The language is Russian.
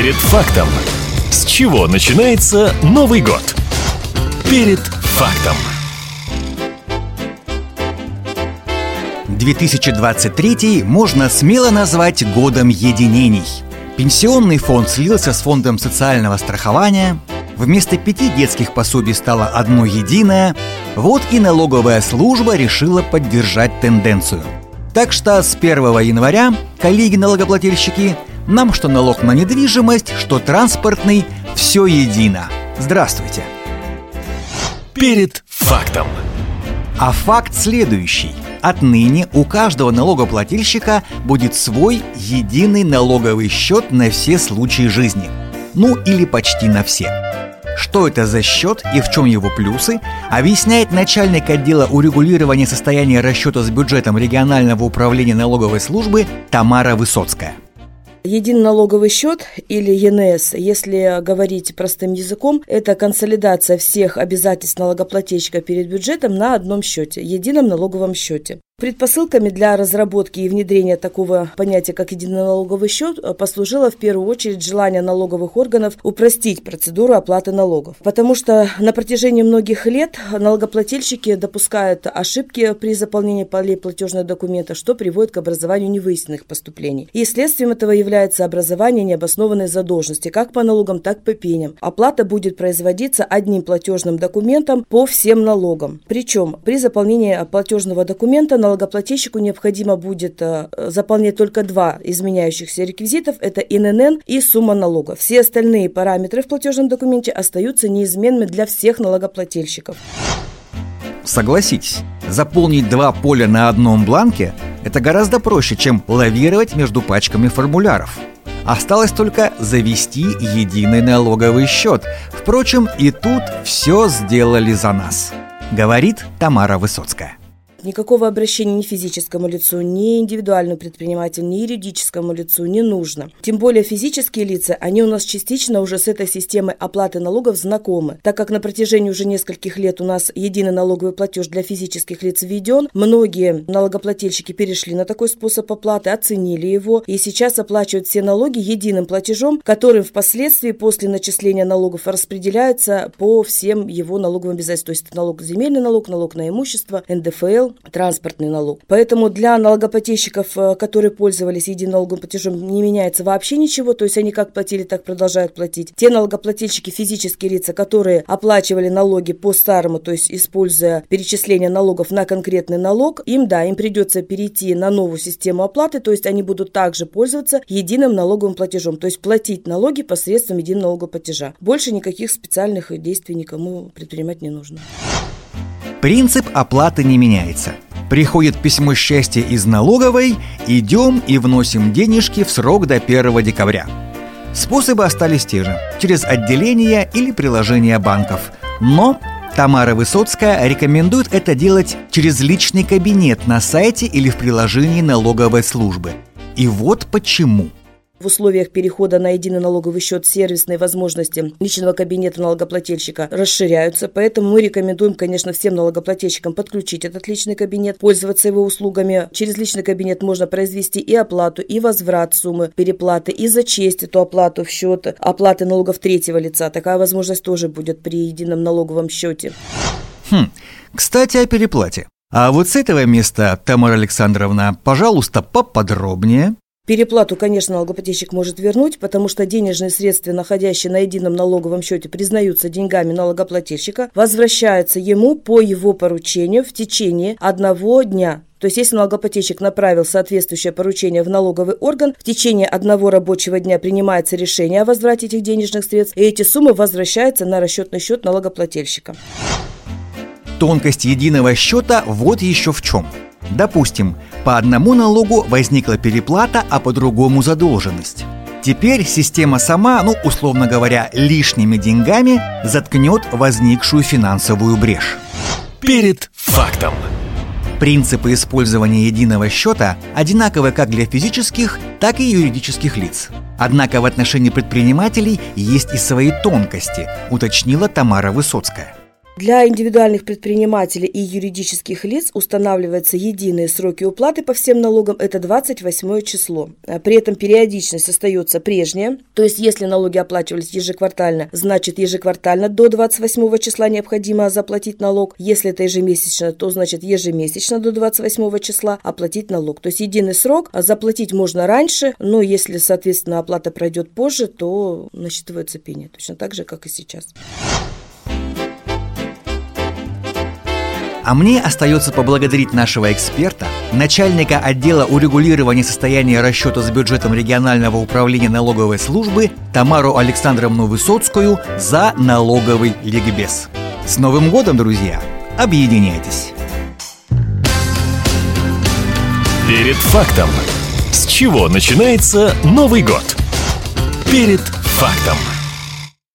Перед фактом. С чего начинается Новый год? Перед фактом. 2023 можно смело назвать годом единений. Пенсионный фонд слился с фондом социального страхования, вместо пяти детских пособий стало одно единое, вот и налоговая служба решила поддержать тенденцию. Так что с 1 января, коллеги-налогоплательщики, нам что налог на недвижимость, что транспортный, все едино. Здравствуйте. Перед фактом. А факт следующий. Отныне у каждого налогоплательщика будет свой единый налоговый счет на все случаи жизни. Ну или почти на все. Что это за счет и в чем его плюсы, объясняет начальник отдела урегулирования состояния расчета с бюджетом регионального управления налоговой службы Тамара Высоцкая. Единый налоговый счет или ЕНС, если говорить простым языком, это консолидация всех обязательств налогоплательщика перед бюджетом на одном счете, едином налоговом счете. Предпосылками для разработки и внедрения такого понятия, как единый налоговый счет, послужило в первую очередь желание налоговых органов упростить процедуру оплаты налогов. Потому что на протяжении многих лет налогоплательщики допускают ошибки при заполнении полей платежных документов, что приводит к образованию невыясненных поступлений. И следствием этого является образование необоснованной задолженности как по налогам, так и по пеням. Оплата будет производиться одним платежным документом по всем налогам. Причем при заполнении платежного документа налогоплательщику необходимо будет э, заполнять только два изменяющихся реквизитов – это ИНН и сумма налога. Все остальные параметры в платежном документе остаются неизменными для всех налогоплательщиков. Согласитесь, заполнить два поля на одном бланке – это гораздо проще, чем лавировать между пачками формуляров. Осталось только завести единый налоговый счет. Впрочем, и тут все сделали за нас, говорит Тамара Высоцкая. Никакого обращения ни физическому лицу, ни индивидуальному предпринимателю, ни юридическому лицу не нужно. Тем более физические лица, они у нас частично уже с этой системой оплаты налогов знакомы. Так как на протяжении уже нескольких лет у нас единый налоговый платеж для физических лиц введен, многие налогоплательщики перешли на такой способ оплаты, оценили его и сейчас оплачивают все налоги единым платежом, который впоследствии после начисления налогов распределяется по всем его налоговым обязательствам. То есть налог земельный налог, налог на имущество, НДФЛ, транспортный налог. Поэтому для налогоплательщиков, э, которые пользовались единым налоговым платежом, не меняется вообще ничего, то есть они как платили, так продолжают платить. Те налогоплательщики, физические лица, которые оплачивали налоги по старому, то есть используя перечисление налогов на конкретный налог, им, да, им придется перейти на новую систему оплаты, то есть они будут также пользоваться единым налоговым платежом, то есть платить налоги посредством единого налогового платежа. Больше никаких специальных действий никому предпринимать не нужно. Принцип оплаты не меняется. Приходит письмо счастья из налоговой, идем и вносим денежки в срок до 1 декабря. Способы остались те же – через отделение или приложение банков. Но Тамара Высоцкая рекомендует это делать через личный кабинет на сайте или в приложении налоговой службы. И вот почему – в условиях перехода на единый налоговый счет сервисные возможности личного кабинета налогоплательщика расширяются, поэтому мы рекомендуем, конечно, всем налогоплательщикам подключить этот личный кабинет, пользоваться его услугами. Через личный кабинет можно произвести и оплату, и возврат суммы переплаты, и зачесть эту оплату в счет оплаты налогов третьего лица. Такая возможность тоже будет при едином налоговом счете. Хм, кстати, о переплате. А вот с этого места, Тамара Александровна, пожалуйста, поподробнее. Переплату, конечно, налогоплательщик может вернуть, потому что денежные средства, находящие на едином налоговом счете, признаются деньгами налогоплательщика, возвращаются ему по его поручению в течение одного дня. То есть, если налогоплательщик направил соответствующее поручение в налоговый орган, в течение одного рабочего дня принимается решение о возврате этих денежных средств, и эти суммы возвращаются на расчетный счет налогоплательщика. Тонкость единого счета вот еще в чем – Допустим, по одному налогу возникла переплата, а по другому задолженность. Теперь система сама, ну, условно говоря, лишними деньгами заткнет возникшую финансовую брешь. Перед фактом. Принципы использования единого счета одинаковы как для физических, так и юридических лиц. Однако в отношении предпринимателей есть и свои тонкости, уточнила Тамара Высоцкая. Для индивидуальных предпринимателей и юридических лиц устанавливаются единые сроки уплаты по всем налогам, это 28 число. При этом периодичность остается прежняя, то есть если налоги оплачивались ежеквартально, значит ежеквартально до 28 числа необходимо заплатить налог. Если это ежемесячно, то значит ежемесячно до 28 числа оплатить налог. То есть единый срок, а заплатить можно раньше, но если, соответственно, оплата пройдет позже, то насчитывается пение, точно так же, как и сейчас. А мне остается поблагодарить нашего эксперта, начальника отдела урегулирования состояния расчета с бюджетом регионального управления налоговой службы Тамару Александровну Высоцкую за налоговый ликбез. С Новым годом, друзья! Объединяйтесь! Перед фактом. С чего начинается Новый год? Перед фактом.